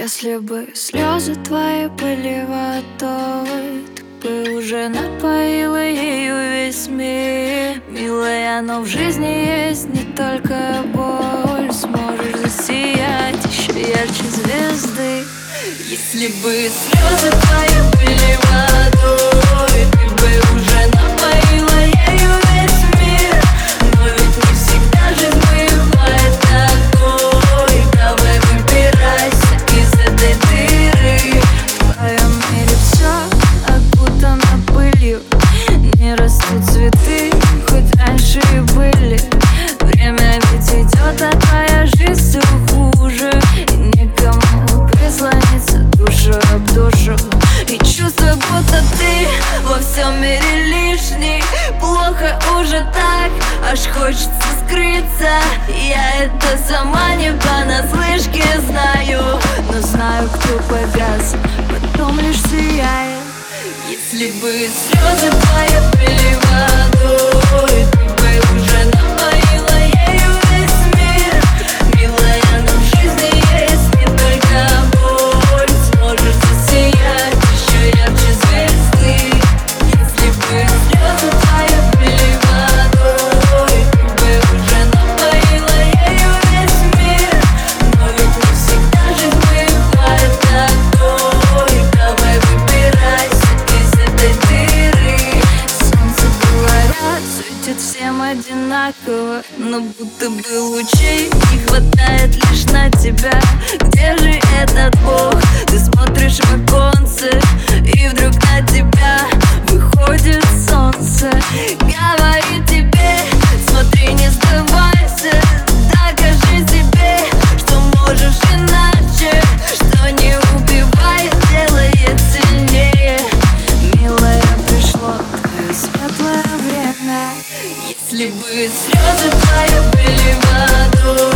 Если бы слезы твои были водой Ты бы уже напоила ею весь мир. Милая, но в жизни есть не только боль. Сможешь засиять еще ярче звезды. Если бы слезы твои были водой лишний Плохо уже так, аж хочется скрыться. Я это сама не понаслышке знаю. Но знаю, кто погас, потом лишь сияет. Если бы слезы твои были светит всем одинаково Но будто бы лучей не хватает Если бы слезы твои были водой